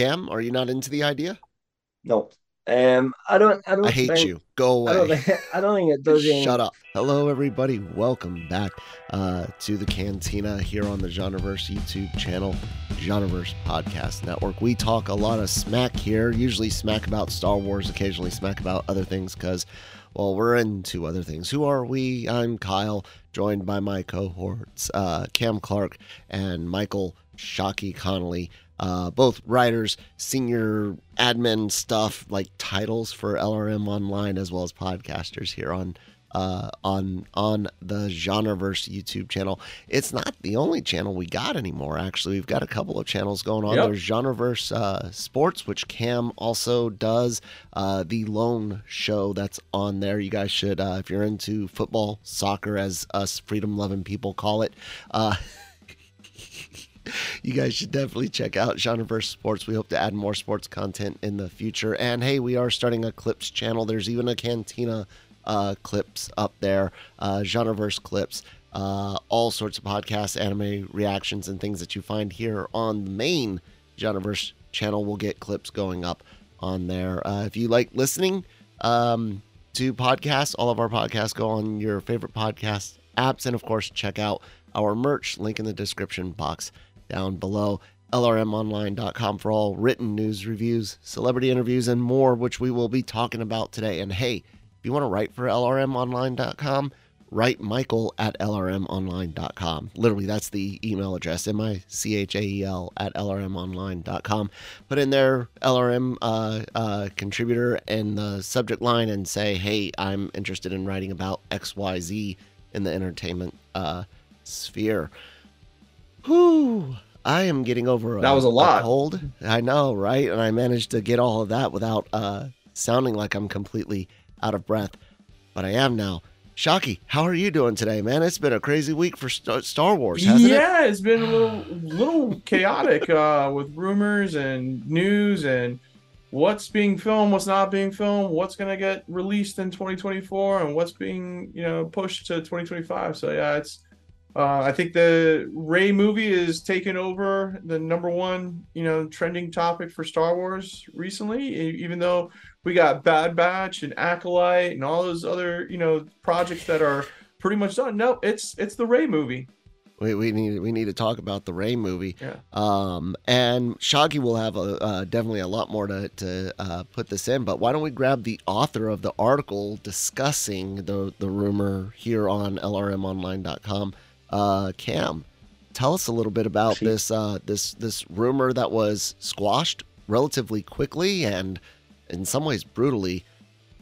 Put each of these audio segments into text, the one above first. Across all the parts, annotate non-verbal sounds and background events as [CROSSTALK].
Cam, are you not into the idea? No. Um, I don't. I don't. I hate think, you. Go I don't. away. Think, I don't think it does. Shut up. Hello, everybody. Welcome back uh, to the Cantina here on the Genreverse YouTube channel, Genreverse Podcast Network. We talk a lot of smack here, usually smack about Star Wars, occasionally smack about other things because, well, we're into other things. Who are we? I'm Kyle, joined by my cohorts, uh, Cam Clark and Michael Shockey Connolly. Uh, both writers, senior admin stuff, like titles for LRM Online, as well as podcasters here on uh, on on the Genreverse YouTube channel. It's not the only channel we got anymore. Actually, we've got a couple of channels going on. Yep. There's Genreverse uh, Sports, which Cam also does. Uh, the Lone Show that's on there. You guys should, uh, if you're into football, soccer, as us freedom loving people call it. [LAUGHS] [LAUGHS] You guys should definitely check out Genreverse Sports. We hope to add more sports content in the future. And hey, we are starting a clips channel. There's even a Cantina uh, clips up there, uh, Genreverse clips, uh, all sorts of podcasts, anime reactions, and things that you find here on the main Genreverse channel will get clips going up on there. Uh, if you like listening um, to podcasts, all of our podcasts go on your favorite podcast apps. And of course, check out our merch, link in the description box down below. LRMonline.com for all written news, reviews, celebrity interviews, and more, which we will be talking about today. And hey, if you want to write for LRMonline.com, write Michael at LRMonline.com. Literally, that's the email address, M I C H A E L at LRMonline.com. Put in there LRM uh, uh, contributor in the subject line and say, hey, I'm interested in writing about XYZ in the entertainment uh, sphere. Whew. I am getting over a, That was a lot. cold. I know, right? And I managed to get all of that without uh, sounding like I'm completely out of breath. But I am now. Shocky, how are you doing today, man? It's been a crazy week for Star, Star Wars, hasn't it? yeah, it's been a little little chaotic uh, with rumors and news and what's being filmed, what's not being filmed, what's gonna get released in 2024, and what's being you know pushed to 2025. So yeah, it's uh, I think the Rey movie is taking over the number one you know trending topic for Star Wars recently, even though we got Bad Batch and Acolyte and all those other you know projects that are pretty much done. No, it's it's the Rey movie. We, we need we need to talk about the Rey movie. Yeah. Um, and Shockey will have a, uh, definitely a lot more to, to uh, put this in. But why don't we grab the author of the article discussing the the rumor here on LRMOnline.com? Uh, Cam, tell us a little bit about this uh, this this rumor that was squashed relatively quickly and in some ways brutally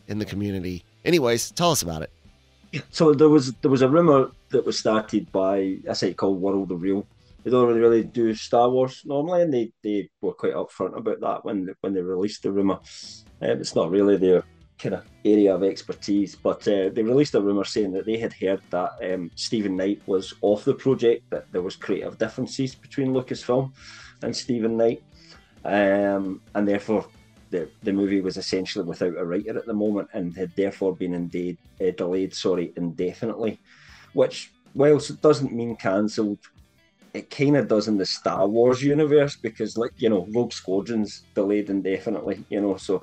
in the community. Anyways, tell us about it. So there was there was a rumor that was started by a site called World of Reel. They don't really, really do Star Wars normally, and they, they were quite upfront about that when when they released the rumor. Um, it's not really their kind of area of expertise, but uh, they released a rumor saying that they had heard that um, Steven Knight was off the project, that there was creative differences between Lucasfilm and Steven Knight, um, and therefore the the movie was essentially without a writer at the moment and had therefore been indeed uh, delayed, sorry, indefinitely. Which, whilst it doesn't mean cancelled, it kind of does in the Star Wars universe because, like you know, Rogue Squadron's delayed indefinitely. You know, so.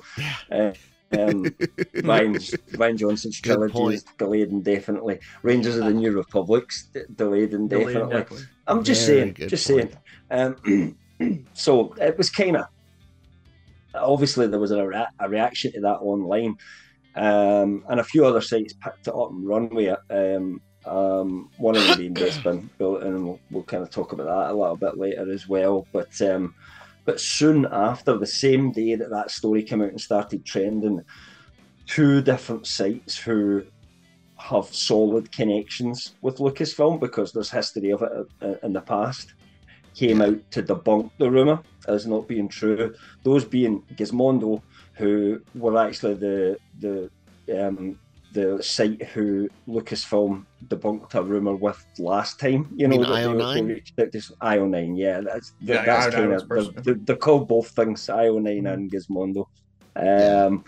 Uh, um, [LAUGHS] Rian, Rian Johnson's Good trilogy is delayed indefinitely. Rangers of the New Republic's d- delayed indefinitely. I'm just Very saying, just point. saying. Um, [CLEARS THROAT] so it was kind of obviously there was a, rea- a reaction to that online, um, and a few other sites picked it up and run with it. Um, um, one of them being Deadspin, We'll- and we'll, we'll kind of talk about that a little bit later as well. But um, but soon after, the same day that that story came out and started trending, two different sites who have solid connections with Lucasfilm because there's history of it uh, in the past came out to debunk the rumor as not being true. Those being Gizmondo, who were actually the the um, the site who Lucasfilm debunked a rumor with last time. You know, mean IO9? they reached out to s- IO9, yeah, that's Yeah, that's kind of personal. they're, they're called both things, IO9 and Gizmondo. Um,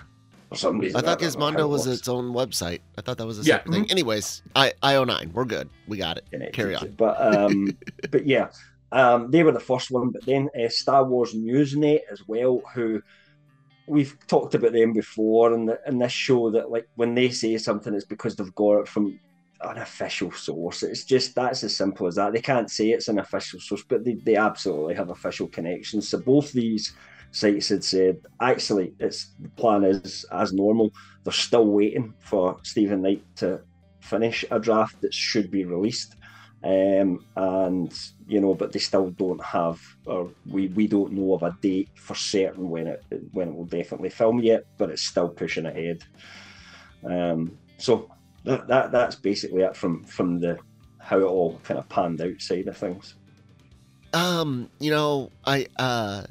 for some reason, I thought don't know Gizmondo it was its own website. I thought that was a Yeah. separate thing. Anyways, I IO9, we're good. We got it. connected Carry on. But um, [LAUGHS] but yeah, Um, they were the first one, but then uh, Star Wars Newsnet as well, who we've talked about them before in, the, in this show that like when they say something, it's because they've got it from an official source. It's just that's as simple as that. They can't say it's an official source, but they, they absolutely have official connections. So both these sites had said actually it's the plan is as normal. They're still waiting for Steven Knight to finish a draft that should be released. Um, and you know, but they still don't have, or we, we don't know of a date for certain when it when it will definitely film yet. But it's still pushing ahead. Um, so that, that that's basically it from from the how it all kind of panned out side of things. Um, you know, I uh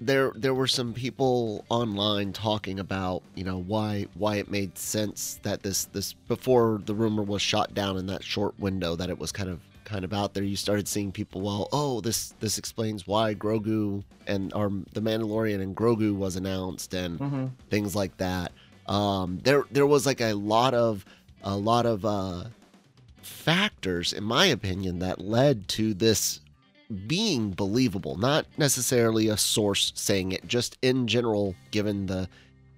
there there were some people online talking about, you know, why why it made sense that this this before the rumor was shot down in that short window that it was kind of kind of out there. You started seeing people, well, oh, this this explains why Grogu and or the Mandalorian and Grogu was announced and Mhm. things like that. Um, there there was like a lot of a lot of uh, factors, in my opinion, that led to this being believable. Not necessarily a source saying it, just in general, given the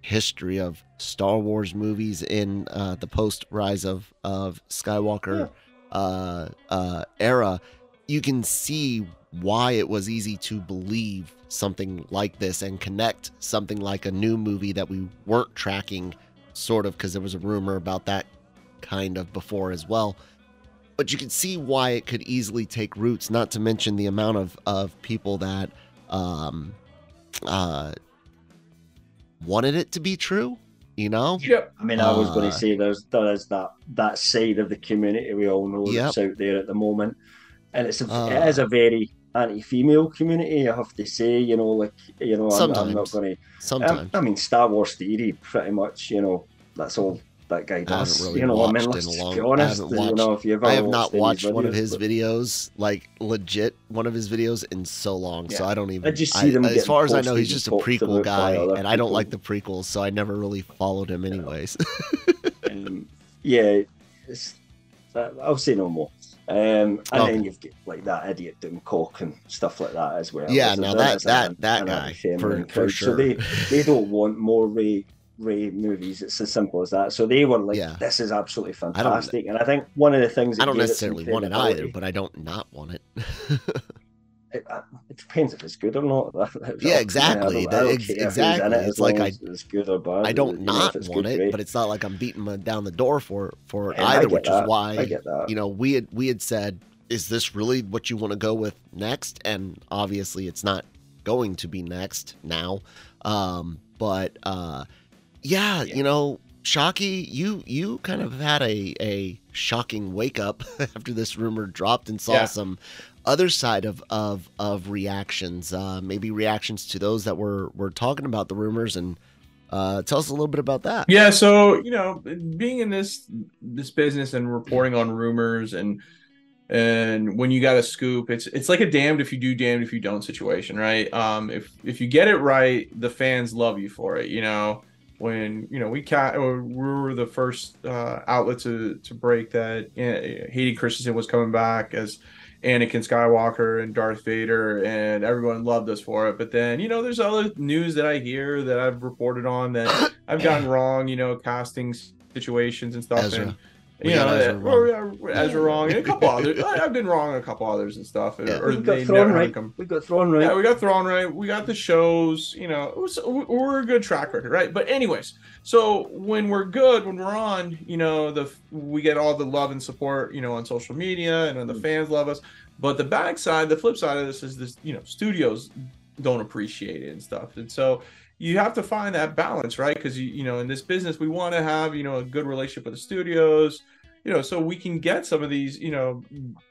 history of Star Wars movies in uh, the post rise of of Skywalker uh, uh, era, you can see why it was easy to believe something like this and connect something like a new movie that we weren't tracking, sort of, because there was a rumor about that kind of before as well. But you can see why it could easily take roots, not to mention the amount of, of people that um, uh, wanted it to be true, you know? Yep. I mean, I was going Uh, to say there's there is that that side of the community we all know that's out there at the moment, and it's a, Uh, it is a very anti-female community. I have to say, you know, like you know, I'm, I'm not going to. Sometimes. I mean, Star Wars theory, pretty much. You know, that's all that guy does. really you know, I mean, let's in a just long- be honest. haven't You know, if you've I ever have not watched one of his but- videos, like legit one of his videos, in so long. So I don't even. I just see them as far as I know, he's just a prequel guy, and I don't like the prequels, so I never really followed him, anyways. [LAUGHS] um, yeah, it's, uh, I'll say no more. Um, and Okay. then you've got like that idiot Doomcock and stuff like that as well. Yeah, now that- that- that guy, for- for sure. So they they don't want more Rey Rey movies. It's as simple as that. So they were like, Yeah. "This is absolutely fantastic." and I think one of the things that I don't necessarily want it either, but I don't not want it. It, uh, it depends if it's good or not. [LAUGHS] Yeah, I exactly. don't- I That- don't ex- care who's in exactly. it, It's like I- it's good or bad. I don't know, not want good, it, great. but it's not like I'm beating my down the door for for it And either, which that. is why I get that. you know we had we had said is this really what you want to go with next and obviously it's not going to be next now um but uh yeah, Yeah. you know shocky you you kind of had a a shocking wake up [LAUGHS] after this rumor dropped and saw Yeah. some other side of of of reactions uh maybe reactions to those that were were talking about the rumors and uh tell us a little bit about that Yeah, so you know, being in this this business and reporting on rumors and and when you got a scoop, it's it's like a damned if you do, damned if you don't situation, right? Um, if if you get it right, the fans love you for it. You know, when you know we cat we were the first uh, outlet to to break that uh, Hayden Christensen was coming back as Anakin Skywalker and Darth Vader, and everyone loved us for it. But then, you know, there's other news that I hear that I've reported on that I've gotten [COUGHS] wrong, you know, casting situations and stuff. Ezra. And, you got know, Ezra that- wrong. or, uh, Ezra wrong, and a couple [LAUGHS] others. I- I've been wrong on a couple others and stuff. Yeah. Or we got they thrown right. come. We got thrown right. Yeah, we got thrown right. We got the shows. You know, it was, we're a good track record, right? But anyways, so when we're good, when we're on, you know, the we get all the love and support, you know, on social media, and then the Mm. fans love us. But the backside, the flip side of this is this, you know, studios don't appreciate it and stuff, and so you have to find that balance, right? Because you, you know, in this business, we want to have, you know, a good relationship with the studios you know so we can get some of these you know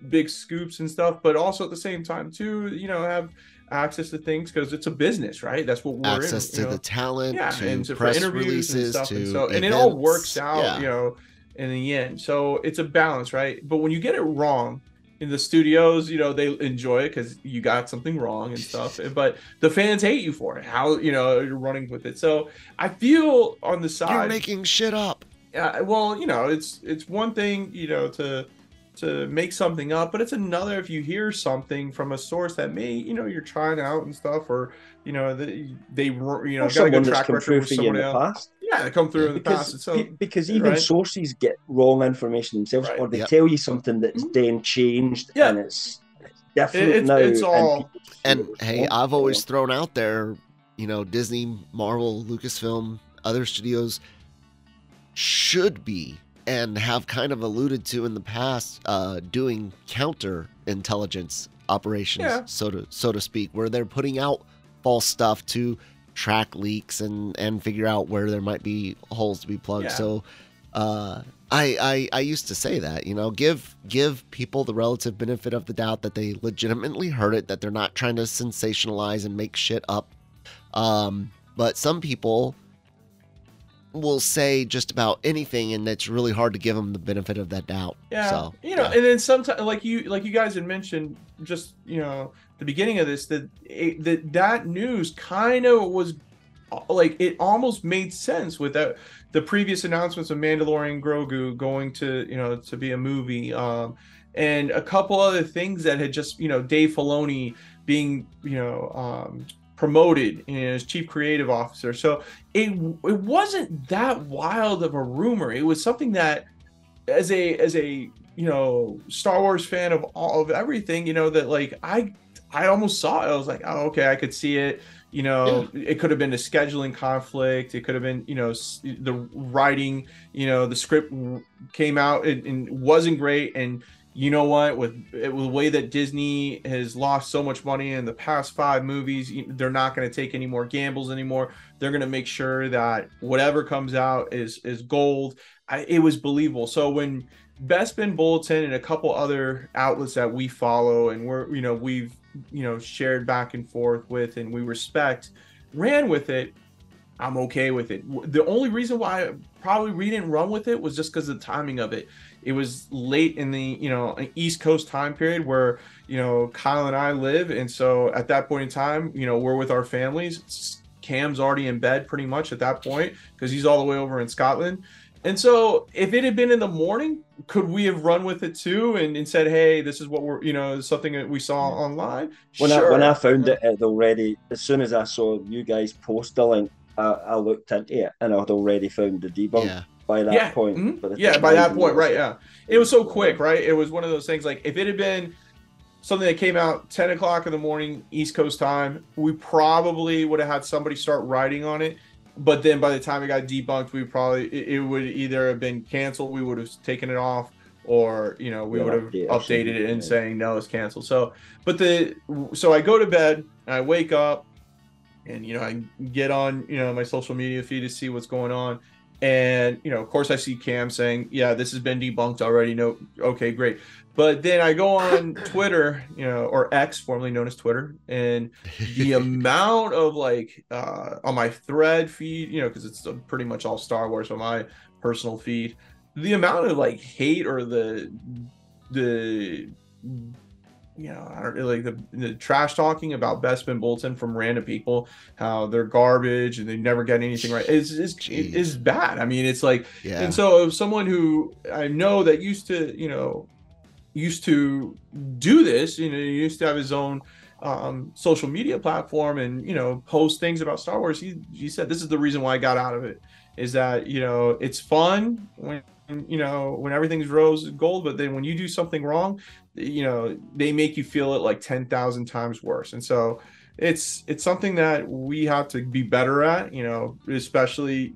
big scoops and stuff but also at the same time too you know have access to things because it's a business right that's what we're access in, to know? the talent yeah to and for press interviews and stuff and so and it all works out Yeah. you know in the end so it's a balance right but when you get it wrong in the studios you know they enjoy it because you got something wrong and stuff but the fans hate you for it how you know you're running with it. So i feel on the side you're making shit up. Yeah well you know it's it's one thing you know to to make something up, but it's another if you hear something from a source that may, you know, you're trying out and stuff, or you know, they, they you know, or got a good track record with somebody else. Past. Yeah, they come through in the because, past. So, because even right. sources get wrong information themselves, right. or they yep. tell you something that's mm-hmm. then changed, yeah. and it's different it, it's, now. It's all. And, and hey, I've always thrown out there, you know, Disney, Marvel, Lucasfilm, other studios should be and have kind of alluded to in the past uh, doing counter intelligence operations, yeah. so to so to speak, where they're putting out false stuff to track leaks and and figure out where there might be holes to be plugged. Yeah. So uh, I, I I used to say that you know give give people the relative benefit of the doubt that they legitimately heard it that they're not trying to sensationalize and make shit up. Um, but some people will say just about anything, and it's really hard to give them the benefit of that doubt. Yeah, so, you know, yeah. and then sometimes, like you, like you guys had mentioned, just you know, the beginning of this, that that that news kind of was like it almost made sense with that the previous announcements of Mandalorian Grogu going to you know to be a movie, um, and a couple other things that had just you know Dave Filoni being you know um, promoted as chief creative officer. So it it wasn't that wild of a rumor. It was something that as a as a you know Star Wars fan of all of everything, you know that like I I almost saw it. I was like, oh okay, I could see it. You know, yeah. it could have been a scheduling conflict. It could have been, you know, the writing. You know, the script came out and, and wasn't great, and you know what? With, the way that disney has lost so much money in the past five movies they're not going to take any more gambles anymore. They're going to make sure that whatever comes out is is gold. I, it was believable. So when bespin bulletin and a couple other outlets that we follow and we're you know we've you know shared back and forth with and we respect ran with it i'm okay with it. The only reason why I probably we didn't run with it was just because of the timing of it. It was late in the you know east coast time period where you know kyle and i live. And so at that point in time you know we're with our families. Cam's already in bed pretty much at that point because he's all the way over in scotland. And so if it had been in the morning could we have run with it too and, and said hey this is what we're you know something that we saw mm. online? When sure. i when i found it it already as soon as i saw you guys post the link I, I looked into it and I'd already found the debunk. Yeah by that yeah. point. Mm-hmm. yeah, by that point, right? Yeah, it was so quick, right? It was one of those things. Like if it had been something that came out 10 o'clock in the morning East Coast time, we probably would have had somebody start writing on it. But then by the time it got debunked, we probably it, it would either have been canceled, we would have taken it off, or you know we yeah, would have yeah, updated it and yeah. saying no, it's canceled. So, but the so I go to bed, I wake up, and you know I get on you know my social media feed to see what's going on. And you know of course i see cam saying yeah this has been debunked already. No okay great. But then i go on [LAUGHS] twitter you know or x formerly known as twitter and the [LAUGHS] amount of like uh on my thread feed you know because it's pretty much all star wars on my personal feed the amount of like hate or the the you know, I don't really like the, the trash talking about Bespin Bulletin from random people, how they're garbage and they never get anything right. It's, it's, it's bad. I mean, it's like, yeah. and so someone who I know that used to, you know, used to do this, you know, used to have his own um, social media platform and, you know, post things about Star Wars. He, he said, this is the reason why I got out of it is that, you know, it's fun when, you know when everything's rose gold but then when you do something wrong you know they make you feel it like 10,000 times worse. And so it's it's something that we have to be better at you know especially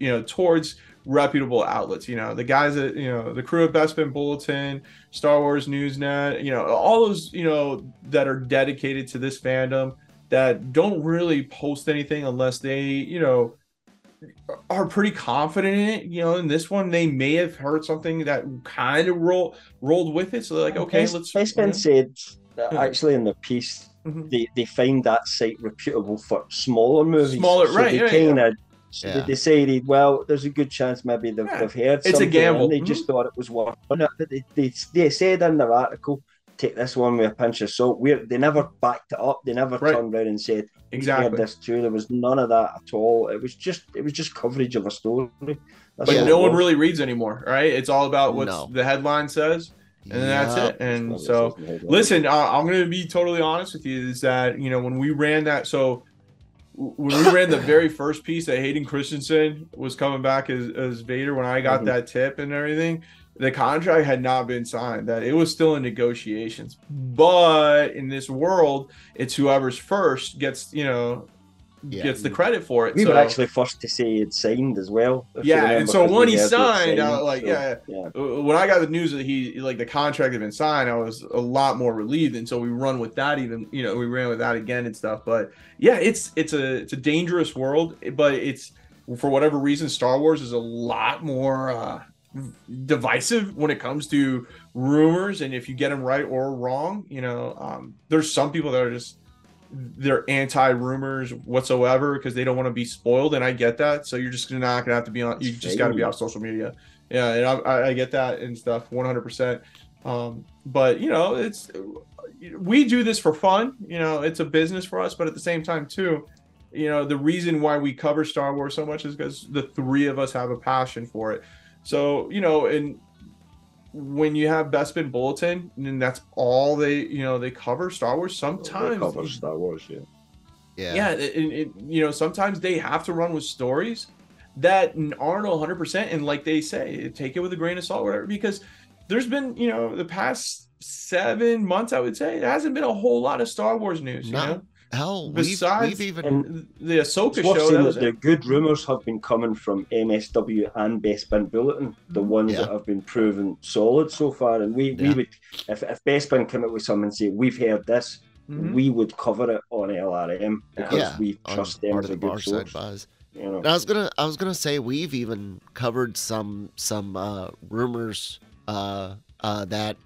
you know towards reputable outlets. You know the guys that you know the crew of bespin bulletin star wars newsnet you know all those you know that are dedicated to this fandom that don't really post anything unless they you know are pretty confident in it. You know, in this one, they may have heard something that kind of roll rolled with it. So they're like, okay, let's. Bespin said that actually in the piece, mm-hmm. they, they find that site reputable for smaller movies. Smaller, so right? They yeah, kind of. So yeah. they decided, well, there's a good chance maybe they've, yeah. they've heard it's a gamble. they mm-hmm. just thought it was worth it. They, they, they said in their article take this one with a pinch of salt. we they never backed it up. They never right. turned around and said exactly this too. There was none of that at all. It was just it was just coverage of a story. That's but no one really reads anymore, right? It's all about what no. the headline says. and that's it. And so, what it says in the headline. listen, uh, I'm going to be totally honest with you. Is that you know when we ran that so. When we ran the very first piece that Hayden Christensen was coming back as, as Vader, when I got Mhm. that tip and everything, the contract had not been signed. That it was still in negotiations. But in this world, it's whoever's first gets you know Yeah. gets the credit for it. we so, were actually first to say he'd signed as well. if Yeah, and remember, so 'cause we when he heard he'd signed, I was like, yeah, yeah. uh, when I got the news that he like the contract had been signed, I was a lot more relieved, and so we run with that. Even you know we ran with that again and stuff. But yeah, it's it's a it's a dangerous world, but it's for whatever reason, Star Wars is a lot more uh, divisive when it comes to rumors, and if you get them right or wrong, you know, um, there's some people that are just they're anti rumors whatsoever because they don't want to be spoiled, and I get that. So you're just not gonna have to be on. You just got to be off social media. Yeah, and I, I, get that and stuff 100. percent Um, but you know, it's we do this for fun. You know, it's a business for us, but at the same time too. You know, the reason why we cover Star Wars so much is because the three of us have a passion for it. So, you know, and when you have Best Bespin Bulletin, and that's all they, you know, they cover Star Wars. Sometimes, covers Star Wars, yeah. Yeah. yeah, it, it, you know, sometimes they have to run with stories that aren't 100%. And like they say, take it with a grain of salt, whatever, because there's been, you know, the past seven months, I would say, there hasn't been a whole lot of Star Wars news, you know? Hell, Besides- we've, we've even And The Ahsoka show, that that the good rumours have been coming from MSW and Bespin Bulletin, the ones Yeah. that have been proven solid so far. And we, we would, if, if Best Bin came out with something and say, we've heard this, Mhm. we would cover it on LRM because Yeah, we on trust them part as of a the good bar side source. buzz. You know, I was gonna I was gonna say we've even covered some some uh, rumors uh, uh, that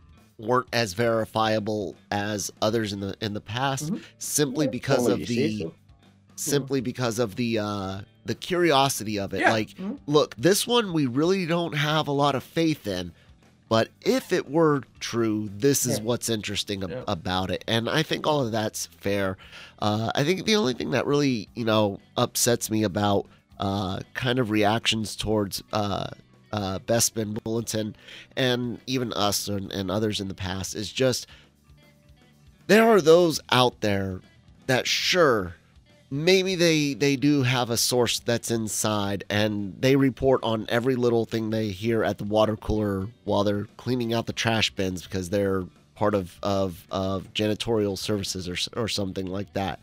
weren't as verifiable as others in the in the past, Mhm. simply Yeah, because only of the so. simply because of the uh, the curiosity of it. Yeah. Like, Mhm. look, this one we really don't have a lot of faith in. But if it were true, this is Yeah. what's interesting ab- Yeah. about it, and I think all of that's fair. Uh, I think the only thing that really, you know, upsets me about uh, kind of reactions towards uh, uh, Bespin Bulletin and even us and, and others in the past is just there are those out there that sure maybe they they do have a source that's inside and they report on every little thing they hear at the water cooler while they're cleaning out the trash bins because they're part of of, of janitorial services or, or something like that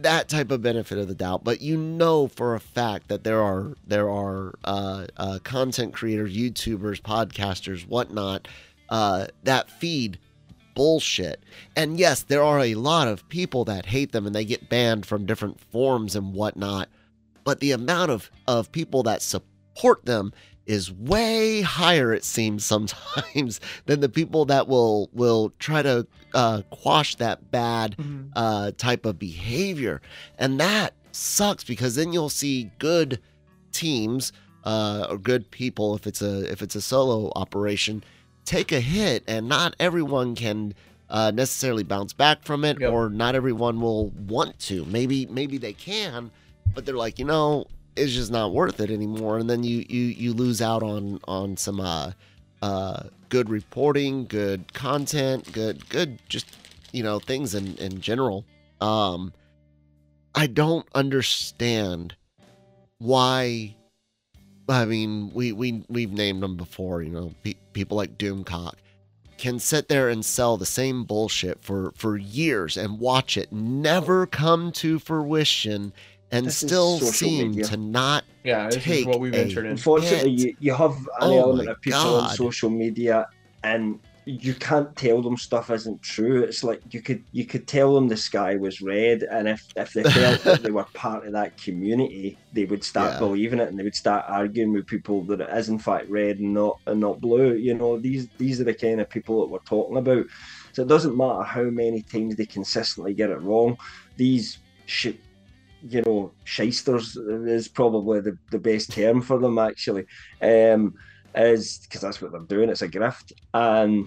that type of benefit of the doubt but you know for a fact that there are there are uh, uh, content creators youtubers podcasters whatnot uh, that feed bullshit and yes, there are a lot of people that hate them and they get banned from different forums and whatnot. But the amount of, of people that support them is way higher, it seems sometimes, [LAUGHS] than the people that will will try to uh, quash that bad Mhm. uh, type of behavior. And that sucks because then you'll see good teams uh, or good people if it's a if it's a solo operation take a hit and not everyone can uh, necessarily bounce back from it Yep. or not everyone will want to maybe maybe they can but they're like you know it's just not worth it anymore. And then you you you lose out on on some uh uh good reporting good content good good just you know things in in general. Um i don't understand why i mean we we we've named them before you know pe- people like doomcock can sit there and sell the same bullshit for for years and watch it never come to fruition and This still seem media. to not Yeah, this is what we've entered in. Unfortunately, you, you have an Oh element of people on social media, and you can't tell them stuff isn't true. It's like you could you could tell them the sky was red, and if if they felt that they [LAUGHS] were part of that community, they would start Yeah. believing it, and they would start arguing with people that it is in fact red and not and not blue. You know, these these are the kind of people that we're talking about. So it doesn't matter how many times they consistently get it wrong. These shit you know, shysters is probably the, the best term for them actually. Um, is because that's what they're doing. It's a grift, and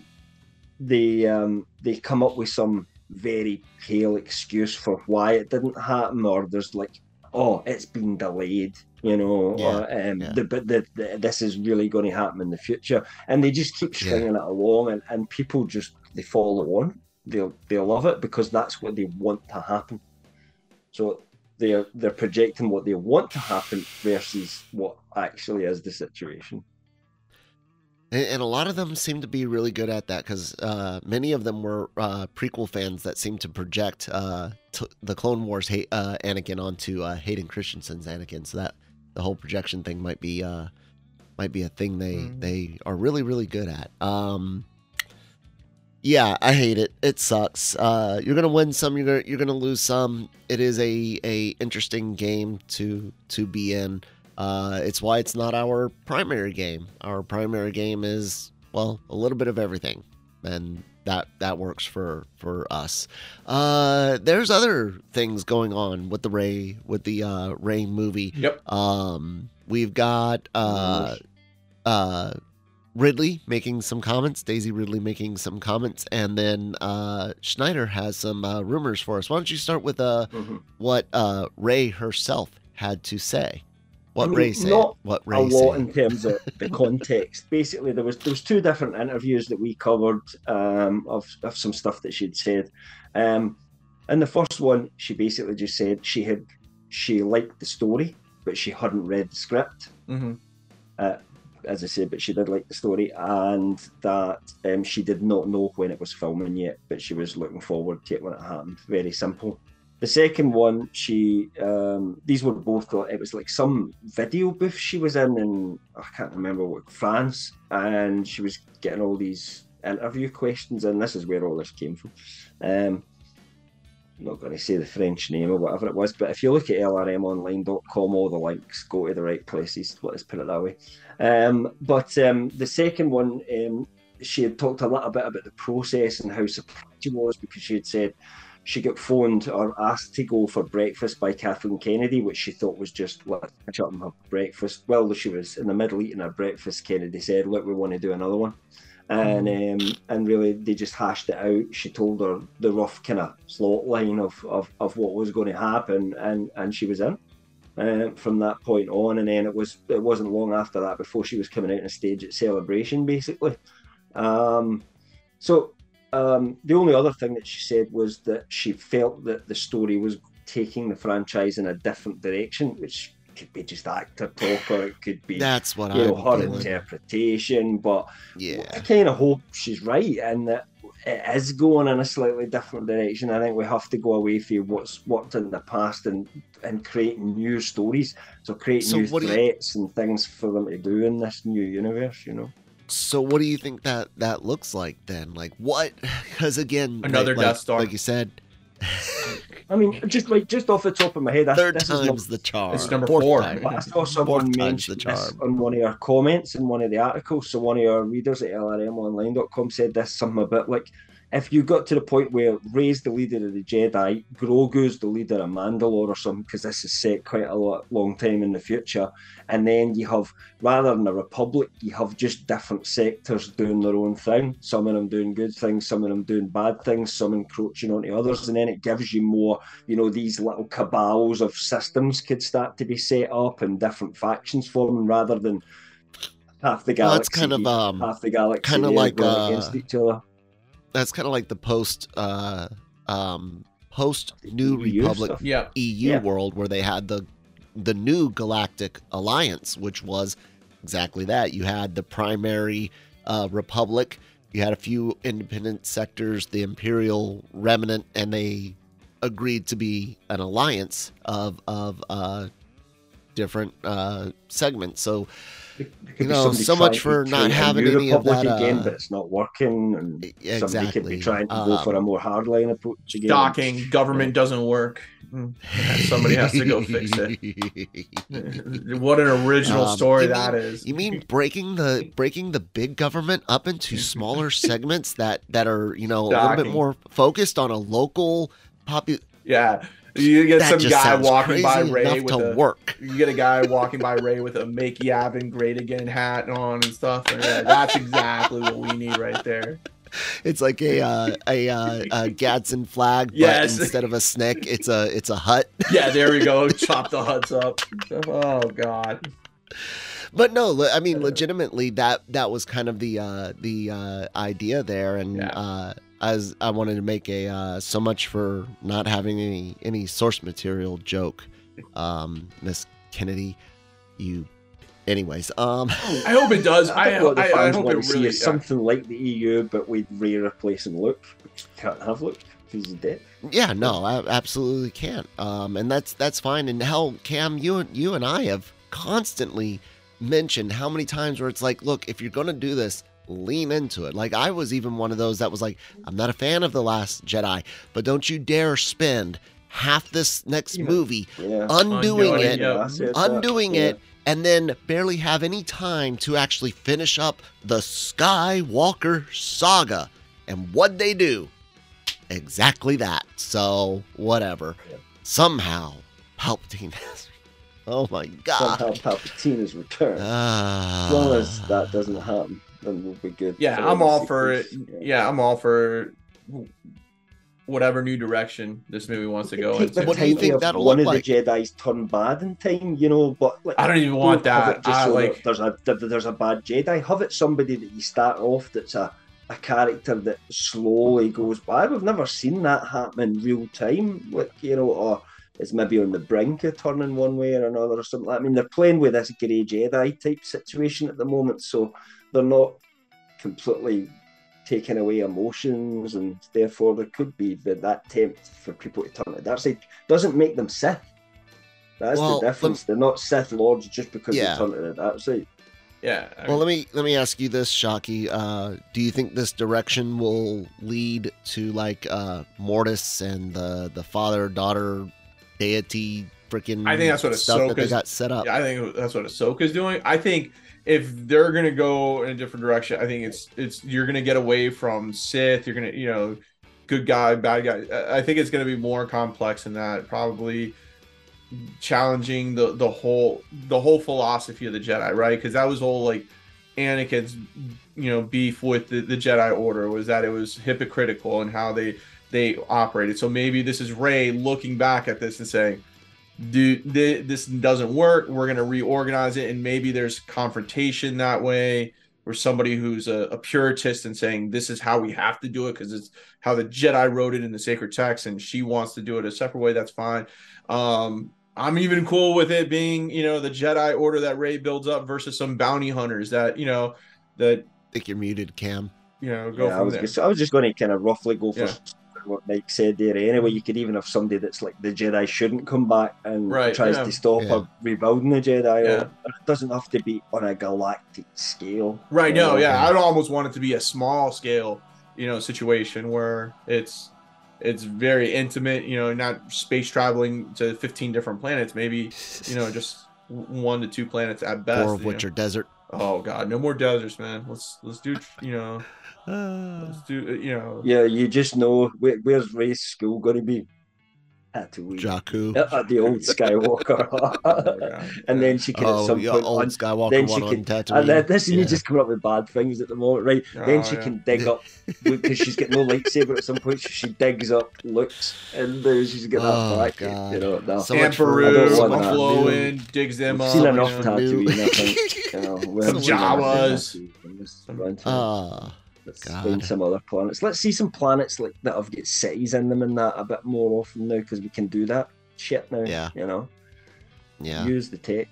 they um, they come up with some very pale excuse for why it didn't happen, or there's like oh, it's been delayed, you know, Yeah, or, um, yeah. the, but the, the, this is really going to happen in the future. And they just keep Yeah. stringing it along, and, and people just they follow on. They'll they love it because that's what they want to happen. So they're they're projecting what they want to happen versus what actually is the situation. And, and a lot of them seem to be really good at that because uh, many of them were uh, prequel fans that seem to project uh, t- the Clone Wars ha- uh, Anakin onto uh, Hayden Christensen's Anakin. So that the whole projection thing might be uh, might be a thing they Mhm. they are really really good at. Um, yeah, I hate it. It sucks. Uh, you're gonna win some. You're gonna you're gonna lose some. It is a a interesting game to to be in. Uh, it's why it's not our primary game. Our primary game is well a little bit of everything, and that that works for for us. Uh, there's other things going on with the Rey with the uh, Rey movie. Yep. Um, we've got uh, uh, Ridley making some comments, Daisy Ridley making some comments, and then uh, Sneider has some uh, rumors for us. Why don't you start with uh, Mhm. what uh, Rey herself had to say? What I mean, Rey said? not What a Rey lot said? in terms of the [LAUGHS] context. Basically, there was there was two different interviews that we covered um, of of some stuff that she'd said. Um, in the first one, she basically just said she had she liked the story, but she hadn't read the script. hmm As I said, but she did like the story, and that um, she did not know when it was filming yet, but she was looking forward to it when it happened. Very simple. The second one, she um, these were both it was like some video booth she was in in I can't remember what France, and she was getting all these interview questions, and this is where all this came from. Um, I'm not going to say the French name or whatever it was, but if you look at lrmonline.com, all the links go to the right places. Let's put it that way. Um, but um, the second one, um, she had talked a little bit about the process and how surprised she was because she had said she got phoned or asked to go for breakfast by Kathleen Kennedy, which she thought was just let's catch up and have breakfast. Well, she was in the middle eating her breakfast. Kennedy said, "Look, we want to do another one." And um, and really, they just hashed it out. She told her the rough kind of slot line of, of, of what was going to happen, and, and she was in um, from that point on. And then it was it wasn't long after that before she was coming out on stage at Celebration, basically. Um, so um, the only other thing that she said was that she felt that the story was taking the franchise in a different direction, which could be just actor talk or it could be That's what you I'm her feeling. interpretation. But Yeah. I kind of hope she's right and that it is going in a slightly different direction. I think we have to go away from what's worked in the past and and creating new stories. So creating So new what do you- threats and things for them to do in this new universe. You know. So what do you think that that looks like then? Like what? [LAUGHS] Because again, Another like, Death Star. like you said, I mean, just like just off the top of my head, I, third this is time's not- the charm. It's number Fourth four. time. But I saw someone time's mention this on one of our comments in one of the articles. So one of our readers at lrmonline.com said this something a bit like, if you got to the point where Rey's the leader of the Jedi, Grogu's the leader of Mandalore or something, because this is set quite a lot, long time in the future, and then you have, rather than a republic, you have just different sectors doing their own thing. Some of them doing good things, some of them doing bad things, some encroaching onto others, and then it gives you more you know, these little cabals of systems could start to be set up and different factions forming rather than half the Well, galaxy. that's kind of um, half the galaxy kinda like, uh, against each other. That's kind of like the post uh um post New EU Republic. Yeah. EU Yeah. world where they had the the new Galactic Alliance, which was exactly that. You had the primary uh, Republic, you had a few independent sectors, the Imperial Remnant, and they agreed to be an alliance of of uh, different uh, segments. So There could be know, somebody so much for not create a having new any of Republic that, again, uh, but it's not working, and e- somebody could be trying to go for a Um, more hardline approach again. Docking government doesn't work. Mm. Somebody has to go fix it. [LAUGHS] What an original Um, story you that mean- is. You mean breaking the breaking the big government up into smaller [LAUGHS] segments that that are you know a little bit more focused on a local popu- Yeah. You get That some guy walking by Rey with to a work. you get a guy walking by Rey with a make Yavin great again hat on and stuff. And yeah, that's exactly what we need right there. It's like a uh, a, uh, a Gadsden flag, but Yes. instead of a snick, it's a it's a Hutt. [LAUGHS] Yeah, there we go. [LAUGHS] Chop the Hutts up. Oh god. But no, I mean, legitimately, that that was kind of the uh, the uh, idea there, and Yeah. uh, as I wanted to make a uh, so much for not having any any source material joke, um, Miss Kennedy, you. Anyways, um, [LAUGHS] I hope it does. I, think what the I, I fans hope want it to see really. is yeah. something like the EU, but with Rey replacing Luke. Which can't have Luke because he's dead. Yeah, no, I absolutely can't. Um, and that's that's fine. And hell, Cam, you and you and I have constantly mentioned how many times where it's like, look, if you're gonna do this, lean into it. Like I was even one of those that was like, I'm not a fan of the Last Jedi, but don't you dare spend half this next Yeah. movie Yeah. undoing Undoing it, yeah. I said that. undoing Yeah. it, and then barely have any time to actually finish up the Skywalker saga. And what they do? Exactly that. So, whatever. Yeah. Somehow, Palpatine has. [LAUGHS] Oh my god. Somehow Palpatine is returned. Ah. as long as that doesn't happen, then we'll be good. Yeah, I'm the all for it. sequels. Yeah, I'm all for whatever new direction this movie wants to go Take into. What do you think that'll one look of like? the Jedi's turn bad in time, you know, but like I don't even want that. just I so like. that there's a there's a bad Jedi. Have it somebody that you start off that's a a character that slowly goes by. We've never seen that happen in real time, like you know, or it's maybe on the brink of turning one way or another or something. I mean, they're playing with this grey Jedi type situation at the moment, so they're not completely taking away emotions, and therefore there could be that, that tempt for people to turn to the dark side. Doesn't make them Sith. That's Well, the difference. They're not Sith lords just because Yeah. they turn to the dark side. Yeah. I Well, let me let me ask you this, Shockey. Uh, do you think this direction will lead to like uh, Mortis and the the father daughter deity freaking? I think that's what stuff that got set up. Yeah, I think that's what Ahsoka's doing. I think if they're gonna go in a different direction, I think it's it's you're gonna get away from Sith. You're gonna you know, good guy, bad guy. I- think it's gonna be more complex than that. Probably challenging the the whole the whole philosophy of the Jedi, right? Because that was all like Anakin's you know beef with the, the Jedi Order was that it was hypocritical and how they they operated. So maybe this is Rey looking back at this and saying, "Dude, thi- this doesn't work. We're gonna reorganize it." And maybe there's confrontation that way, or somebody who's a, a puritist and saying, "This is how we have to do it because it's how the Jedi wrote it in the sacred text, and she wants to do it a separate way." That's fine. Um, I'm even cool with it being, you know, the Jedi Order that Rey builds up versus some bounty hunters that, you know, that I think you're muted, Cam. you know go Yeah, I from was, there. just, I was just going to kind of roughly go for Yeah. What Mike said there. Anyway, you could even have somebody that's like the Jedi shouldn't come back and Right, tries yeah. to stop Yeah. her rebuilding the Jedi. Yeah. It doesn't have to be on a galactic scale. Right. No. Uh, Yeah. I'd almost want it to be a small scale, you know, situation where it's it's very intimate. You know, not space traveling to 15 different planets. Maybe you know just one to two planets at best. Four of you which know. are desert. Oh God, no more deserts, man. Let's let's do you know let's do you know Yeah, you just know where, where's Rey's school going to be? Tatooine. Jakku. At, at the old Skywalker. [LAUGHS] Oh, God. and then she can at Oh, some point old on- Skywalker then she can- Tatooine. And then this Yeah. you just come up with bad things at the moment, right? then Oh, she yeah. can dig up [LAUGHS] because she's got no lightsaber at some point. So she digs up looks, and uh, she's got that Oh, back. God. You know, no. So Aunt much for- Beru, I don't want that. McFlowin, digs them We've up. seen enough know. Tatooine, I think. [LAUGHS] You know, Some haven't Jawas. in this run. Ah, Let's God. find some other planets. Let's see some planets like that have got cities in them and that a bit more often now because we can do that shit now. Yeah. You know, yeah. use the tech.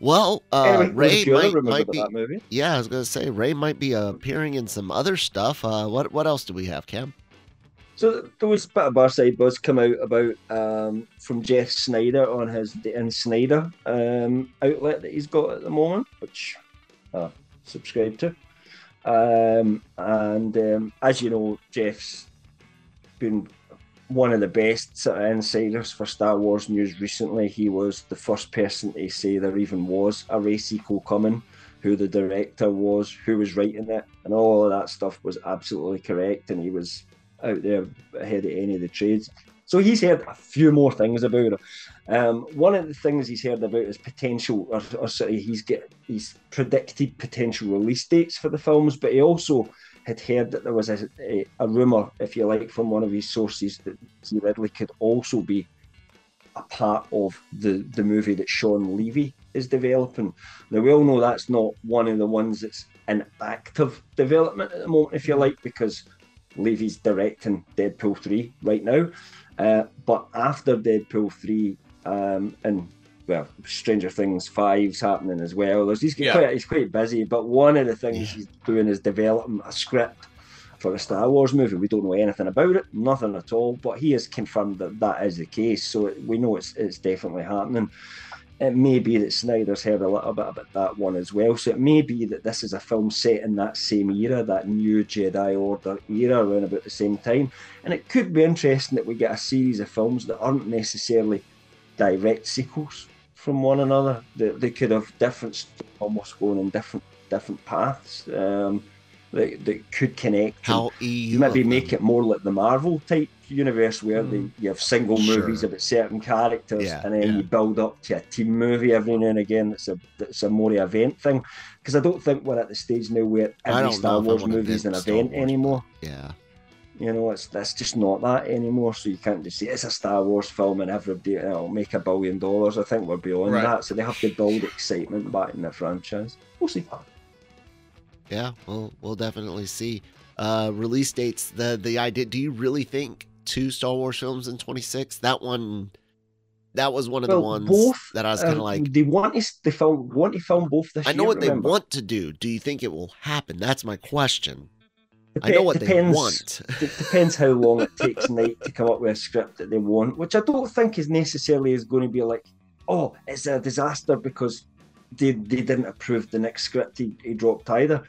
Well, uh, anyway, Rey is your other might, might be. that movie? Yeah, I was gonna say Rey might be appearing in some other stuff. Uh, what what else do we have, Cam? So there was a bit of Barside buzz come out about um, from Jeff Sneider on his InSneider um, outlet that he's got at the moment, which I subscribe to. Um, and um, as you know, Jeff's been one of the best sort of insiders for Star Wars news recently. He was the first person to say there even was a race sequel coming, who the director was, who was writing it, and all of that stuff was absolutely correct. And he was out there ahead of any of the trades. So he's heard a few more things about it. Um, one of the things he's heard about is potential, or, or sorry, he's get he's predicted potential release dates for the films, but he also had heard that there was a, a, a rumor, if you like, from one of his sources that Daisy Ridley could also be a part of the the movie that Shawn Levy is developing. Now we all know that's not one of the ones that's in active development at the moment, if you like, because Levy's directing Deadpool three right now. Uh, but after Deadpool three, um, and well, Stranger Things five's happening as well. There's he's Yeah. quite he's quite busy, but one of the things Yeah. he's doing is developing a script for a Star Wars movie. We don't know anything about it, nothing at all. But he has confirmed that that is the case, so we know it's it's definitely happening. It may be that Sneider's heard a little bit about that one as well. So it may be that this is a film set in that same era, that new Jedi Order era, around about the same time. And it could be interesting that we get a series of films that aren't necessarily direct sequels from one another. They, they could have different, almost going in different different paths. Um, that, that could connect. and- How EU maybe make them. it more like the Marvel type universe where they, hmm. you have single Sure. movies about certain characters Yeah, and then yeah. you build up to a team movie every now and again that's a that's a more event thing because I don't think we're at the stage now where every Star know if I Wars wanna movie is an Star event Wars, anymore Yeah. you know it's that's just not that anymore so you can't just say it's a Star Wars film and everybody will make a billion dollars I think we're beyond Right. that so they have to build excitement back in the franchise we'll see Yeah, we'll we'll definitely see. Uh release dates, the the idea do you really think two Star Wars films in 26? That one that was one of the ones both, that I was kind of Uh, like they want to they film want to film both this I know year, what they want to do. Do you think it will happen? That's my question. I know what depends- they want. It depends how long it takes [LAUGHS] Knight to come up with a script that they want, which I don't think is necessarily is going to be like, oh, it's a disaster because they, they didn't approve the next script he, he dropped either.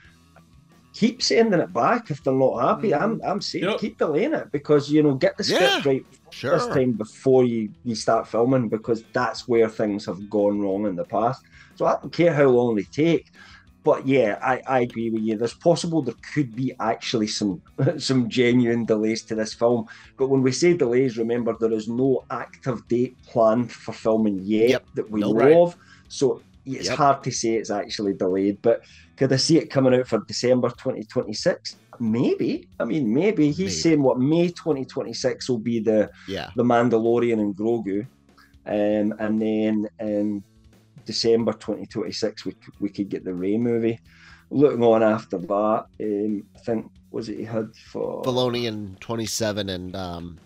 Keep sending it back if they're not happy. I'm mm. I'm saying Yep. keep delaying it because you know get the script Yeah, right this time before you, you start filming because that's where things have gone wrong in the past. So I don't care how long they take. But yeah, I, I agree with you. There's possible there could be actually some [LAUGHS] some genuine delays to this film. But when we say delays, remember there is no active date planned for filming yet Yep. that we Nope. know Right. of. So it's Yep. hard to say it's actually delayed. But could I see it coming out for December 2026? Maybe. I mean, maybe. He's Maybe. saying what May 2026 will be the Yeah. the Mandalorian and Grogu, um, and then in December 2026 we could, we could get the Rey movie. Looking on after that, um, I think was it he had for Filoni in 27 and um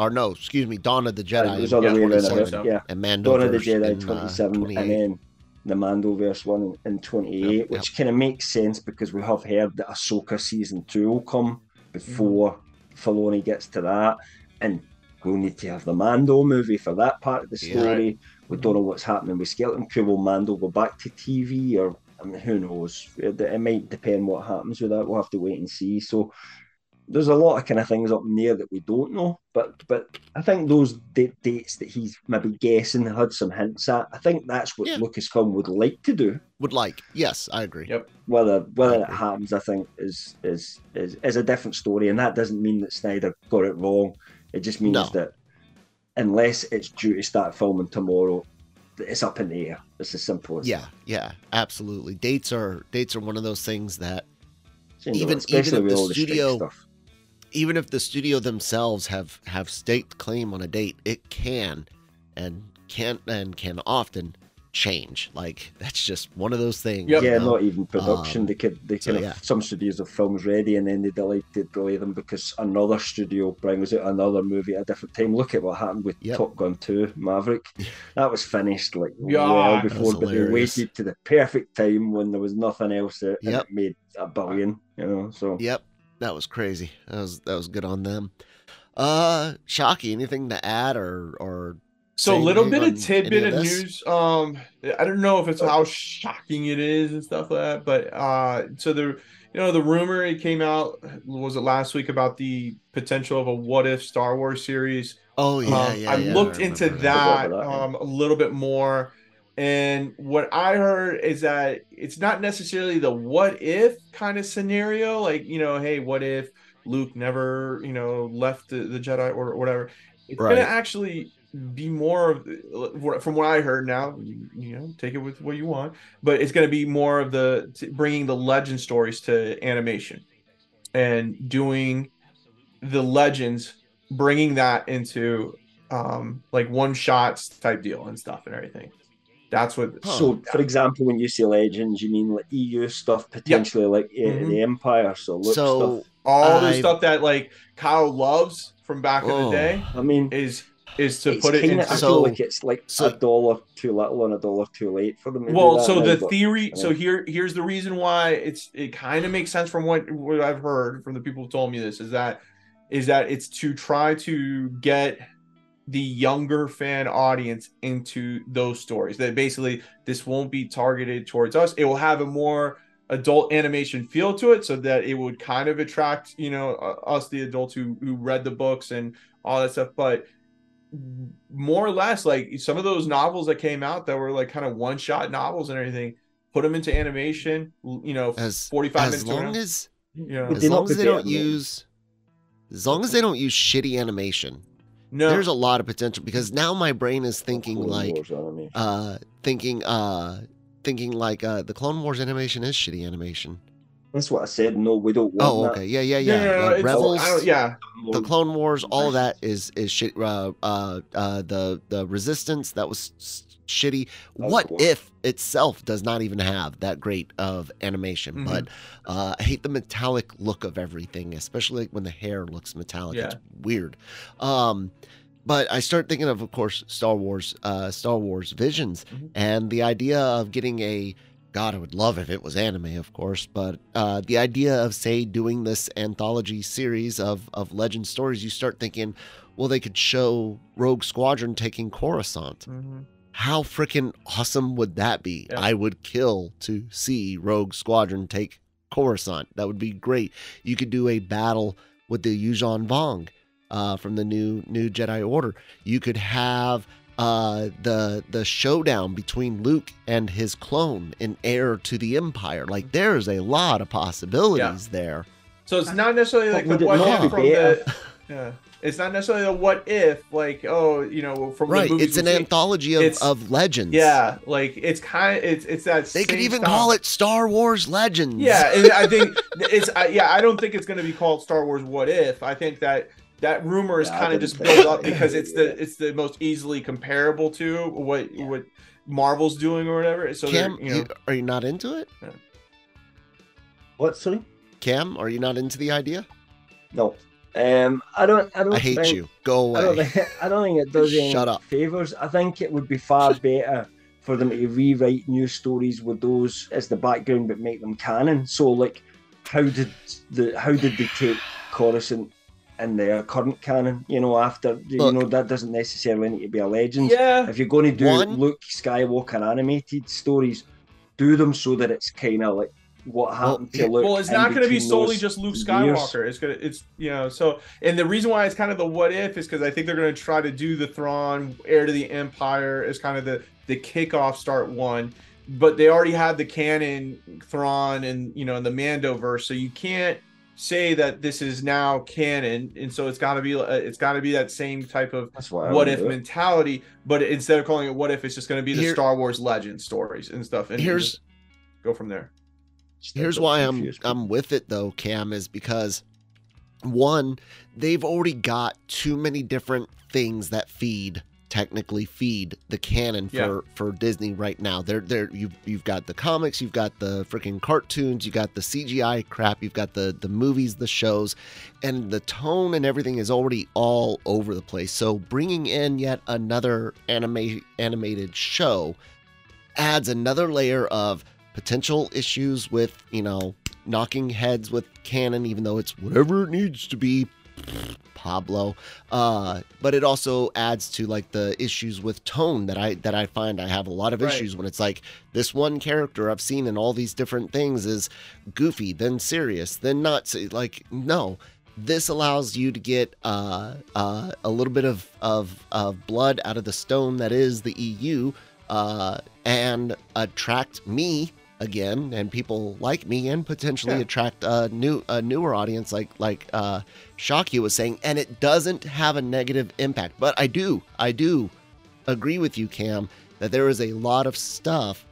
or no, excuse me, Dawn of the Uh, Jedi. it was other way around, 27, yeah. And Mando Dawn of the Jedi in, uh, 27, 28. and then the Mandoverse one in 28, Yep, which kind of makes sense because we have heard that Ahsoka season two will come before Filoni gets to that, and we'll need to have the Mando movie for that part of the Yeah. story. We don't know what's happening with Skeleton Crew. Will Mando go back to TV, or I mean, who knows? It, it might depend what happens with that. We'll have to wait and see. So there's a lot of kind of things up in there that we don't know, but but I think those da- dates that he's maybe guessing had some hints at. I think that's what Yeah. Lucasfilm would like to do. Would like. Yes, I agree. Yep. Whether whether it happens, I think is is is is a different story, and that doesn't mean that Sneider got it wrong. It just means No. that unless it's due to start filming tomorrow, it's up in the air. It's as simple as Yeah, yeah, absolutely. Dates are dates are one of those things that that. Even- even if the all the studio- stuff. Even if the studio themselves have have staked claim on a date, it can and can and can often change. Like that's just one of those things. Yep. you Yeah, know? not even production. Um, they could, they so kind yeah. of some studios have films ready, and then they delay to delay them because another studio brings out another movie at a different time. Look at what happened with Yep. Top Gun Two Maverick. [LAUGHS] That was finished like Yeah, well before, but they waited to the perfect time when there was nothing else out, and Yep. it made a billion. You know, so Yep, that was crazy. That was that was good on them. Uh, Shockey, anything to add or or So a little bit on of tidbit any of news. Um, I don't know if it's how shocking it is and stuff like that, but uh, so the you know the rumor it came out was it last week about the potential of a what if Star Wars series. Oh yeah, um, yeah. I yeah, looked I into that, that, um, a little bit more, and what I heard is that it's not necessarily the what if kind of scenario. Like you know, hey, what if Luke never you know left the, the Jedi or whatever. It's Right. gonna actually be more of, from what I heard. Now, you, you know, take it with what you want, but it's gonna be more of the bringing the legend stories to animation and doing the legends, bringing that into um like one shots type deal and stuff and everything. That's what. Huh. So, for example, when you say legends, you mean like EU stuff, potentially like uh, Mhm. the Empire, so Luke so stuff. all the stuff that like Kyle loves from back in Oh. the day I mean, is is to it's put it kinda, into I So- feel like it's like so- a dollar too little and a dollar too late for them. well so now, the but- theory so here here's the reason why it's it kind of makes sense from what what i've heard from the people who told me this is that is that it's to try to get the younger fan audience into those stories. That basically this won't be targeted towards us. It will have a more adult animation feel to it so that it would kind of attract you know us the adults who who read the books and all that stuff. But more or less like some of those novels that came out that were like kind of one shot novels and everything put them into animation you know as 45 as minutes long hour. as you know as they long as they don't use as long as they don't use shitty animation no. There's a lot of potential because now my brain is thinking Clone like Wars uh thinking uh thinking like uh the clone wars animation is shitty animation. That's what I said. No, we don't want oh that. okay. Yeah yeah no, yeah no, no, Uh, rebels I yeah. the clone wars all of that is is shit uh uh uh the the resistance that was s- shitty Of what course. if itself does not even have that great of animation Mhm. but uh i hate the metallic look of everything especially when the hair looks metallic it's weird um but i start thinking of of course star wars uh star wars visions Mhm. and the idea of getting a God, I would love if it was anime, of course, but uh, the idea of, say, doing this anthology series of, of legend stories, you start thinking, well, they could show Rogue Squadron taking Coruscant. Mhm. How freaking awesome would that be? Yeah. I would kill to see Rogue Squadron take Coruscant. That would be great. You could do a battle with the Yuuzhan Vong uh, from the new new Jedi Order. You could have uh, the the showdown between Luke and his clone in Heir to the Empire. Like there's a lot of possibilities there. so it's not necessarily like But the would it what not if be from better? the [LAUGHS] yeah it's not necessarily a what if like oh you know from Right. the It's an we've anthology of, It's- of legends. yeah like it's kind of it's it's that They could even style. call it Star Wars Legends. Yeah, and I think [LAUGHS] it's I, yeah. I don't think it's going to be called Star Wars What If. I think that that rumor is Yeah, kind of just built up because it's the it's the most easily comparable to what what Marvel's doing or whatever. So they're Cam, you know are you not into it? What? Sorry. Cam, are you not into the idea? No. Um, I don't. I don't. I hate think, you. Go I don't. away. Think, I don't think it does any Shut up. favors. I think it would be far better for them to rewrite new stories with those as the background, but make them canon. So, like, how did the how did they take Coruscant in their current canon? You know, after you Look. know that doesn't necessarily need to be a legend. yeah. If you're going to do One- Luke Skywalker animated stories, do them so that it's kind of like what happened yeah, to Luke. Well, it's not going to be solely just Luke years. Skywalker. It's gonna, it's you know, so and the reason why it's kind of the what if is because I think they're going to try to do the Thrawn heir to the Empire as kind of the the kickoff start one, but they already have the canon Thrawn and you know in the Mando verse, so you can't say that this is now canon, and so it's got to be uh, it's got to be that same type of what I what would if mentality, but instead of calling it what if, it's just going to be the Here- Star Wars legend stories and stuff, and Here's go from there. Here's why I'm. I'm with it though, Cam, is because one, they've already got too many different things that feed technically feed the canon for Yeah. for Disney right now. They're they're you've you've got the comics, you've got the freaking cartoons, you got the CGI crap, you've got the the movies, the shows, and the tone and everything is already all over the place. So bringing in yet another anime animated show adds another layer of potential issues with, you know, knocking heads with canon, even though it's whatever it needs to be. Pablo, uh, but it also adds to like the issues with tone that I that I find I have a lot of Right. issues when it's like this one character I've seen in all these different things is goofy, then serious, then not like no. This allows you to get uh, uh, a little bit of, of of blood out of the stone that is the EU, uh, and attract me again, and people like me, and potentially Yeah. attract a new a newer audience, like like uh, Shockey was saying, and it doesn't have a negative impact. But I do, I do agree with you, Cam, that there is a lot of stuff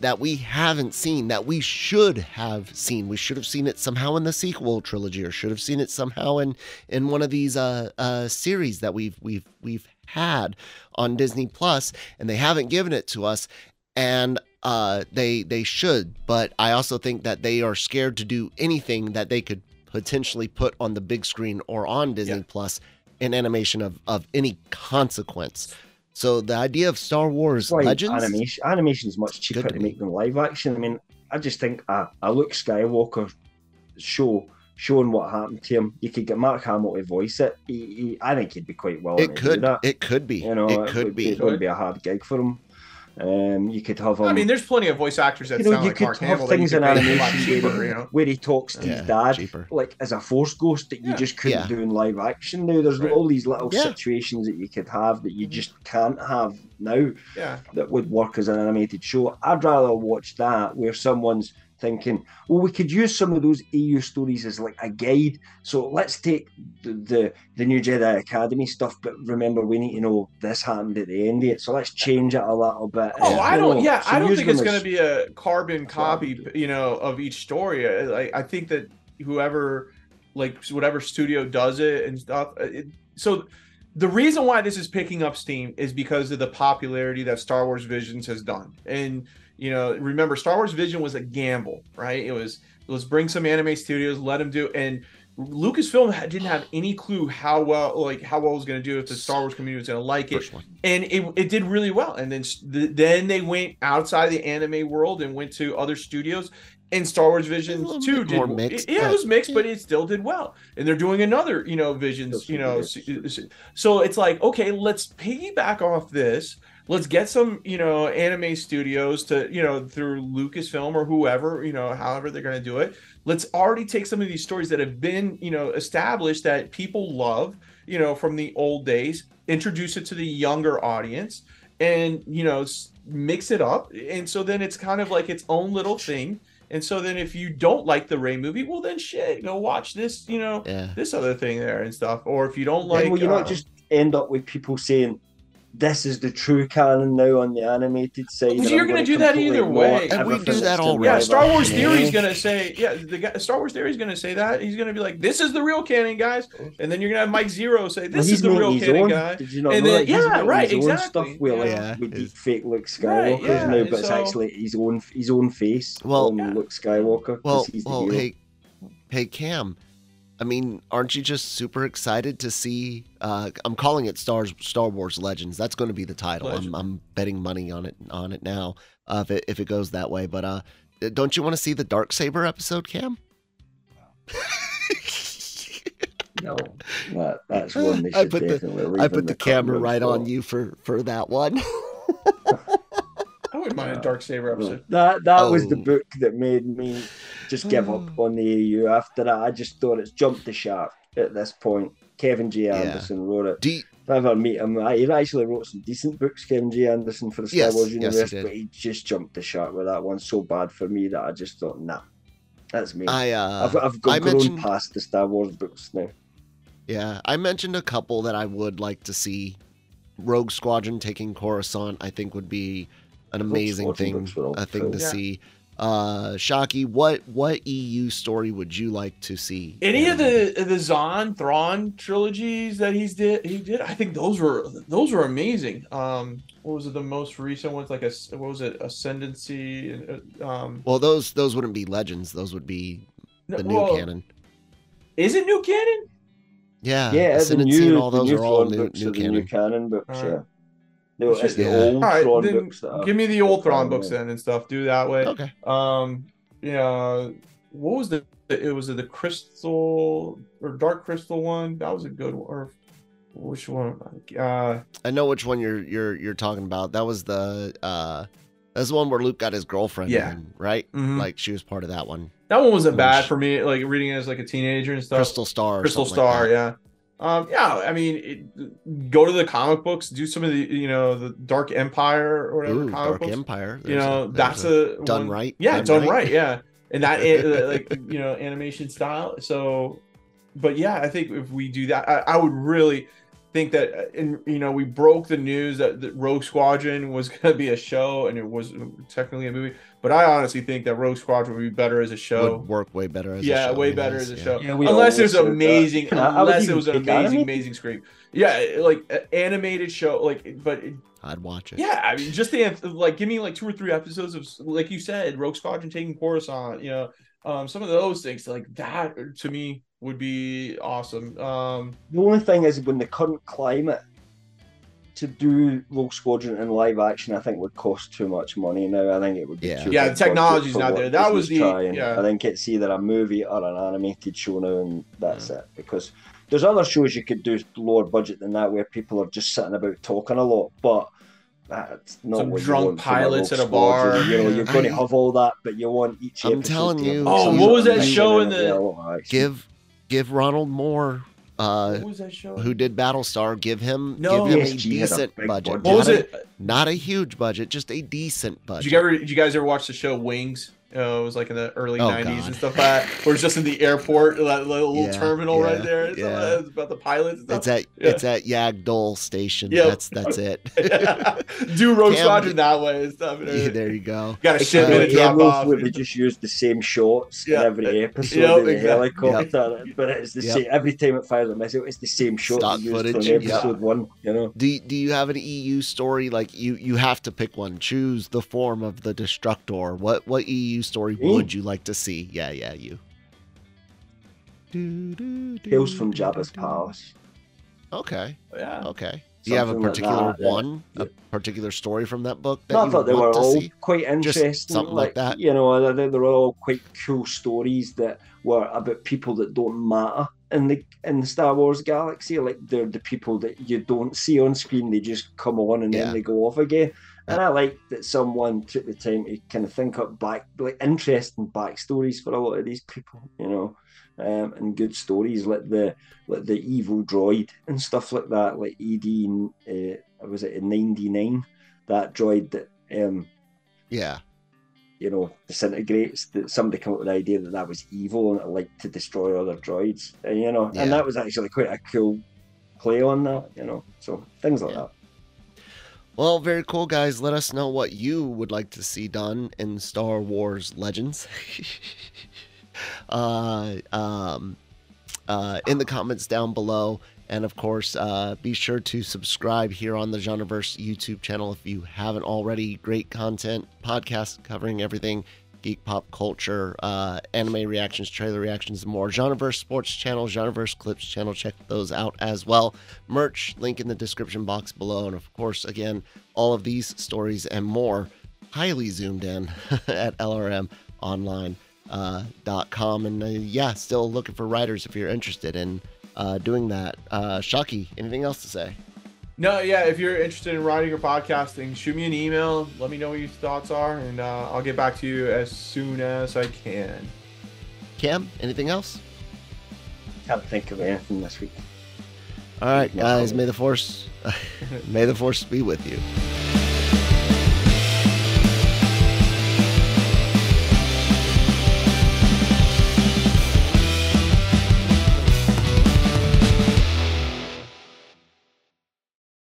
that we haven't seen that we should have seen. We should have seen it somehow in the sequel trilogy, or should have seen it somehow in in one of these uh, uh, series that we've we've we've had on Disney Plus, and they haven't given it to us. And uh, they they should, but I also think that they are scared to do anything that they could potentially put on the big screen or on Disney Yeah. Plus in animation of of any consequence. So the idea of Star Wars Why Legends, animation animation is much cheaper to to make than live action. I mean, I just think a, a Luke Skywalker show showing what happened to him. You could get Mark Hamill to voice it. He, he, I think he'd be quite well. it could it could be You know, it could would, be. It would be a hard gig for him. Um, you could have him. I mean, there's plenty of voice actors that you know, sound you like could Mark have Hamill that you things could in pay a lot animation cheaper, where, he, you know. where he talks to Yeah, his dad, cheaper. like as a Force Ghost that you Yeah. just couldn't Yeah. do in live action. Now there's Right. all these little Yeah. situations that you could have that you Mhm. just can't have now Yeah, that would work as an animated show. I'd rather watch that where someone's thinking, well, we could use some of those EU stories as like a guide. So let's take the the, the new Jedi Academy stuff, but remember we need to know this happened at the end of it. So let's change it a little bit. Oh. I don't. know, Yeah, so I don't think it's going to be a carbon That's what I copy, you know, of each story. I, I think that whoever, like, whatever studio does it and stuff. uh, It, so, the reason why this is picking up steam is because of the popularity that Star Wars Visions has done. And you know, remember, Star Wars Vision was a gamble, right? It was let's bring some anime studios, let them do, and Lucasfilm didn't have any clue how well, like, how well it was going to do if the Star Wars community was going to like it. And it, it did really well. And then the, then they went outside the anime world and went to other studios and Star Wars Visions little 2 did more w- mixed, yeah, it was mixed but it still did well. And they're doing another you know Visions you know super s- s- so it's like okay let's piggyback off this let's get some you know anime studios to you know through Lucasfilm or whoever you know however they're going to do it. Let's already take some of these stories that have been you know established that people love you know from the old days introduce it to the younger audience and you know mix it up. And so then it's kind of like its own little thing. And so then if you don't like the Rey movie well then shit go watch this you know Yeah. this other thing there and stuff. Or if you don't Then like will you uh, not just end up with people saying this is the true canon now on the animated side? Because you're gonna gonna do that either way. And we everything do that already. yeah star wars action. theory is gonna say yeah the guy star wars theory is gonna say that he's gonna be like this is the real canon guys and then you're gonna have Mike Zeroh say this he's is the real canon own. guy Did you not And know then- that? Yeah, right, his exactly, stuff where like yeah. with His- deep fake Luke Right, Skywalker's yeah, now, but it's actually his own his own face Well- on Yeah. Luke Skywalker. 'cause Well, he's the well, hey, hey, Cam. I mean, aren't you just super excited to see? Uh, I'm calling it Star Star Wars Legends. That's going to be the title. I'm, I'm betting money on it on it now. Uh, if it if it goes that way, but uh, don't you want to see the dark saber episode, Cam? no, that, that's [LAUGHS] one I put the- I put the camera right on you for for that one. [LAUGHS] i wouldn't mind a dark saber episode That that was the Oh. book that made me just give up on the EU. After that, I just thought it's jumped the shark at this point. Kevin G. Yeah. Anderson wrote it. Do you, If I ever meet him, I- he actually wrote some decent books, Kevin J. Anderson, for the Star Yes, Wars yes, he universe, but he just jumped the shark with that one so bad for me that I just thought, nah, that's me. I uh, I've, I've I grown mentioned- past the Star Wars books now. Yeah, I mentioned a couple that I would like to see. Rogue Squadron taking Coruscant, I think, would be an amazing Squadron thing, books were all a thing to. Yeah. see. Uh, Shockey, what what EU story would you like to see? any of the the Zahn Thrawn trilogies that he's did he did I think those were those were amazing. Um, what was it the most recent ones like a what was it Ascendancy uh, um Well, those those wouldn't be legends. Those would be the new well, canon. Is it new canon? Yeah, yeah, the Ascendancy new, and all those are all new new are the new canon. canon books, Alright. yeah. No, it's the Yeah. old All right, Thrawn then books that give me the old Thrawn books then and stuff. Do that way. Okay. Um, yeah. What was the? It was the crystal or dark crystal one. That was a good one. Or which one? Uh, I know which one you're you're you're talking about. That was the uh that's the one where Luke got his girlfriend Yeah. in, right? mhm. Like she was part of that one. that one wasn't bad for me. Like reading it as like a teenager and stuff. Crystal Star. or Crystal something like Star, that. yeah. Um, yeah, I mean, it, go to the comic books, do some of the, you know, the Dark Empire or whatever Ooh, comic Dark books. Empire. you know, there's that's a, done one- right. Yeah, done done right. right. Yeah, and that [LAUGHS] uh, like you know animation style. So, but yeah, I think if we do that, I, I would really think that, uh, and you know, we broke the news that, that Rogue Squadron was [LAUGHS] going to be a show, and it was technically a movie. But I honestly think that Rogue Squadron would be better as a show. would work way better as yeah, a show. Yeah, way better as a yeah. show. Yeah, we unless there's said that. amazing, I- I unless it was an amazing, anime. amazing scream. Yeah, like an animated show, like, but it- I'd watch it. yeah, I mean, just the like, give me like two or three episodes of, like you said, Rogue Squadron taking Coruscant. You know, um, some of those things like that to me would be awesome. Um, The only thing is, when the current climate to do Rogue Squadron in live action, I think would cost too much money now. I think it would be Yeah. too Yeah, the technology's not there. That was the- trying. yeah. I think it's either a movie or an animated show now, and that's mm. it. Because there's other shows you could do lower budget than that, where people are just sitting about talking a lot, but. That's not Some what you drunk pilots Rogue at a bar. You know, you're going to have all that, but you want each. I'm telling you, Oh, what was that show in it, the- yeah, a lot of action. Give give Ronald Moore, uh, what was that show? who did Battlestar, give him No. give him a a decent big budget. budget. What was Not a- it? Not a huge budget, just a decent budget. Did you ever? Did you guys ever watch the show Wings? Uh, it was like in the early Oh, '90s God. and stuff like that. Where it's just in the airport, that little [LAUGHS] Yeah, terminal right there. It's, yeah. it's about the pilots. And It's at Yeah. it's at Yagdol Station. Yep. That's that's it. [LAUGHS] [LAUGHS] Do Rogue Cam- Squadron that way and stuff. and Yeah, there you go. Got a It's ship Uh, in a drop off. where they just use the same shots Yeah. in every episode Yep, of the exactly. helicopter, but it's the Yep. same every time it fires a missile. It's the same shot Stock used footage, from yep. episode one. You know, Do do you have an EU story like you you have to pick one? Choose the form of the destructor. What what EU story Me? would you like to see? Yeah, yeah, you. Tales from Jabba's Palace. Okay, Yeah. okay. Do you have a Something like particular that, yeah. one, a particular story from that book that No, I thought they were all see? quite Just interesting. something like that? You know, I they were all quite cool stories that were about people that don't matter in the in the Star Wars galaxy. Like they're the people that you don't see on screen. They just come on and Yeah. then they go off again. And I like that someone took the time to kind of think up back, like interesting backstories for a lot of these people, you know, um, and good stories like the like the evil droid and stuff like that, like ED, uh, was it in '99? That droid that um, Yeah, you know disintegrates. That somebody came up with the idea that that was evil and it liked to destroy other droids, and you know, Yeah. and that was actually quite a cool play on that, you know. So things like Yeah. that. Well, very cool, guys. Let us know what you would like to see done in Star Wars Legends. [LAUGHS] uh, um, uh, in the comments down below. And of course, uh, be sure to subscribe here on the Genreverse YouTube channel if you haven't already. Great content, podcast covering everything geek pop culture, uh, anime reactions, trailer reactions, more. Genreverse Sports channel, Genreverse Clips channel, check those out as well. Merch, link in the description box below. And of course, again, all of these stories and more highly zoomed in [LAUGHS] at lrmonline.com. Uh, and uh, yeah, still looking for writers if you're interested in uh, doing that. Uh, anything else to say? No, yeah. If you're interested in writing or podcasting, shoot me an email. Let me know what your thoughts are, and uh, I'll get back to you as soon as I can. Cam, anything else? Can't think of anything this week. All right, guys, may the force [LAUGHS] may the force be with you.